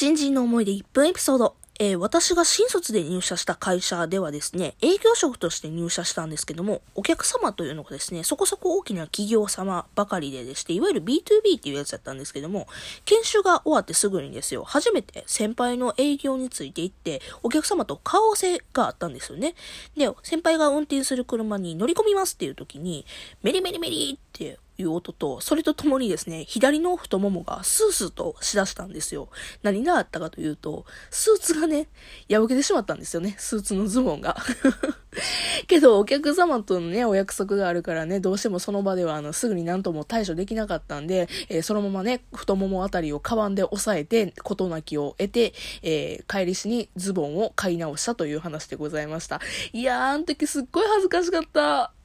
新人の思い出1分エピソード。えー、私が新卒で入社した会社ではですね、営業職として入社したんですけども、お客様というのがですね、そこそこ大きな企業様ばかりででして、いわゆる B2B っていうやつだったんですけども、研修が終わってすぐにですよ、初めて先輩の営業について行って、お客様と顔合わせがあったんですよね。で、先輩が運転する車に乗り込みますっていう時に、メリメリメリっていう音と、それとともにですね、左の太ももがスースーとしだしたんですよ。何があったかというと、スーツがね、破けてしまったんですよね、スーツのズボンが。けど、お客様とのね、お約束があるからね、どうしてもその場では、あの、すぐになんとも対処できなかったんで、えー、そのままね、太ももあたりをカバンで押さえて、事なきを得て、えー、帰りしにズボンを買い直したという話でございました。いやー、あの時すっごい恥ずかしかった。